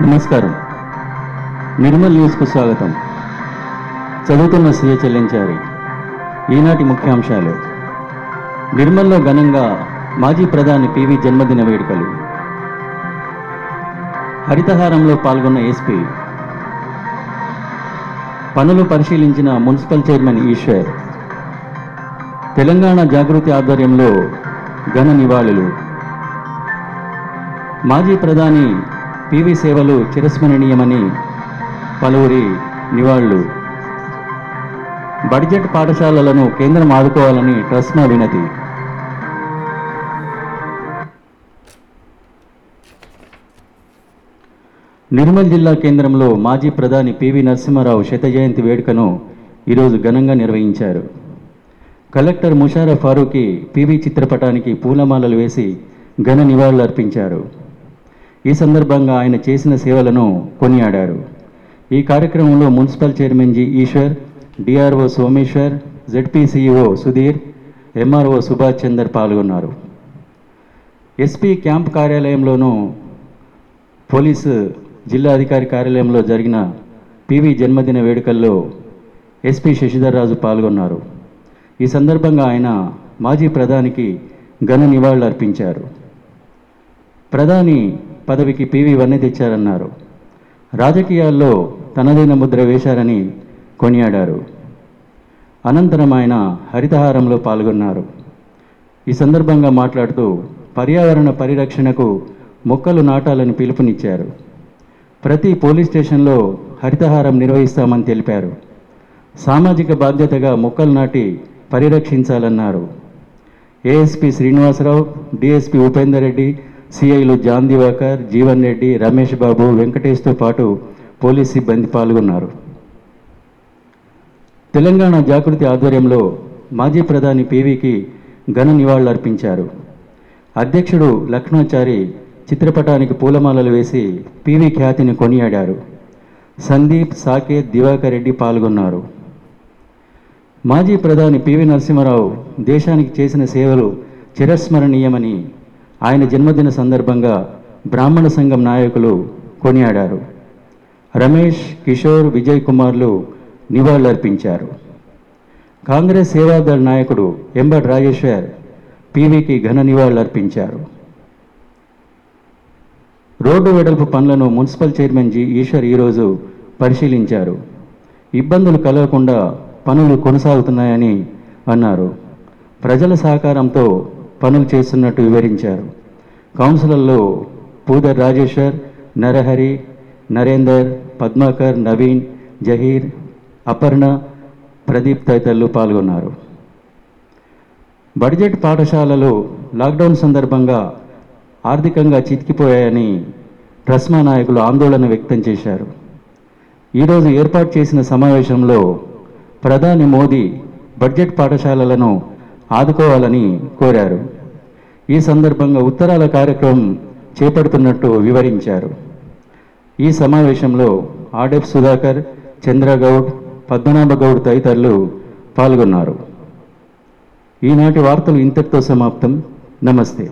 నమస్కారం. నిర్మల్ న్యూస్కు స్వాగతం. చదువుతున్న సీఏ చెల్లించారి. ఈనాటి ముఖ్యాంశాలు. నిర్మల్లో ఘనంగా మాజీ ప్రధాని పివి జన్మదిన వేడుకలు. హరితహారంలో పాల్గొన్న ఎస్పీ. పనులు పరిశీలించిన మున్సిపల్ చైర్మన్ ఈశ్వర్. తెలంగాణ జాగృతి ఆధ్వర్యంలో ఘన నివాళులు. మాజీ ప్రధాని పివి సేవలు చిరస్మరణీయమని పలువురి నివాళులు. బడ్జెట్ పాఠశాలలను కేంద్రం ఆదుకోవాలని ట్రస్మా వినతి. నిర్మల్ జిల్లా కేంద్రంలో మాజీ ప్రధాని పివి నరసింహారావు శత జయంతి వేడుకను ఈరోజు ఘనంగా నిర్వహించారు. కలెక్టర్ ముషారఫ్ ఫారూఖీ పివి చిత్రపటానికి పూలమాలలు వేసి ఘన నివాళులర్పించారు. ఈ సందర్భంగా ఆయన చేసిన సేవలను కొనియాడారు. ఈ కార్యక్రమంలో municipal chairman G. Eshwar DRO Someshwar ZPCO Sudheer MRO Subhash Chander పాల్గొన్నారు. ఎస్పీ క్యాంప్ కార్యాలయంలోనూ పోలీసు జిల్లా అధికారి కార్యాలయంలో జరిగిన పివి జన్మదిన వేడుకల్లో ఎస్పీ శశిధర్ రాజు పాల్గొన్నారు. ఈ సందర్భంగా ఆయన మాజీ ప్రధానికి ఘన నివాళులు అర్పించారు ప్రధాని పదవికి పివి తెచ్చారన్నారు. రాజకీయాల్లో తనదైన ముద్ర వేశారని కొనియాడారు. అనంతరం ఆయన హరితహారంలో పాల్గొన్నారు. ఈ సందర్భంగా మాట్లాడుతూ పర్యావరణ పరిరక్షణకు మొక్కలు నాటాలని పిలుపునిచ్చారు. ప్రతి పోలీస్ స్టేషన్లో హరితహారం నిర్వహిస్తామని తెలిపారు. సామాజిక బాధ్యతగా మొక్కలు నాటి పరిరక్షించాలన్నారు. ఏఎస్పీ శ్రీనివాసరావు డిఎస్పీ ఉపేందర్ రెడ్డి సిఐలు జాన్ దివాకర్ జీవన్ రెడ్డి రమేష్ బాబు వెంకటేష్తో పాటు పోలీస్ సిబ్బంది పాల్గొన్నారు. తెలంగాణ జాగృతి ఆధ్వర్యంలో మాజీ ప్రధాని పివికి ఘన నివాళులర్పించారు. అధ్యక్షుడు లక్ష్మణాచారి చిత్రపటానికి పూలమాలలు వేసి పివి ఖ్యాతిని కొనియాడారు. సందీప్ సాకేత్ దివాకర్ రెడ్డి పాల్గొన్నారు. మాజీ ప్రధాని పివి నరసింహారావు దేశానికి చేసిన సేవలు చిరస్మరణీయమని ఆయన జన్మదిన సందర్భంగా బ్రాహ్మణ సంఘం నాయకులు కొనియాడారు. రమేష్ కిషోర్ విజయ్ కుమార్లు నివాళులర్పించారు. కాంగ్రెస్ సేవాదళ నాయకుడు ఎంబడ్ రాజేశ్వర్ పివికి ఘన నివాళులర్పించారు. రోడ్డు వెడల్పు పనులను మున్సిపల్ చైర్మన్ జి. ఈశ్వర్ ఈరోజు పరిశీలించారు. ఇబ్బందులు కలగకుండా పనులు కొనసాగుతున్నాయని అన్నారు. ప్రజల సహకారంతో పనులు చేస్తున్నట్టు వివరించారు. కౌన్సిలర్లో పూదర్ రాజేశ్వర్ నరహరి నరేందర్ పద్మాకర్ నవీన్ జహీర్ అపర్ణ ప్రదీప్ తదితరులు పాల్గొన్నారు. బడ్జెట్ పాఠశాలలు లాక్డౌన్ సందర్భంగా ఆర్థికంగా చితికిపోయాయని ట్రస్మా నాయకులు ఆందోళన వ్యక్తం చేశారు. ఈరోజు ఏర్పాటు చేసిన సమావేశంలో ప్రధాని మోదీ బడ్జెట్ పాఠశాలలను ఆదుకోవాలని కోరారు. ఈ సందర్భంగా ఉత్తరాల కార్యక్రమం చేపడుతున్నట్టు వివరించారు. ఈ సమావేశంలో ఆడెఫ్ సుధాకర్ చంద్రగౌడ్ పద్మనాభ గౌడ్ తదితరులు పాల్గొన్నారు. ఈనాటి వార్తలు ఇంతటితో సమాప్తం. నమస్తే.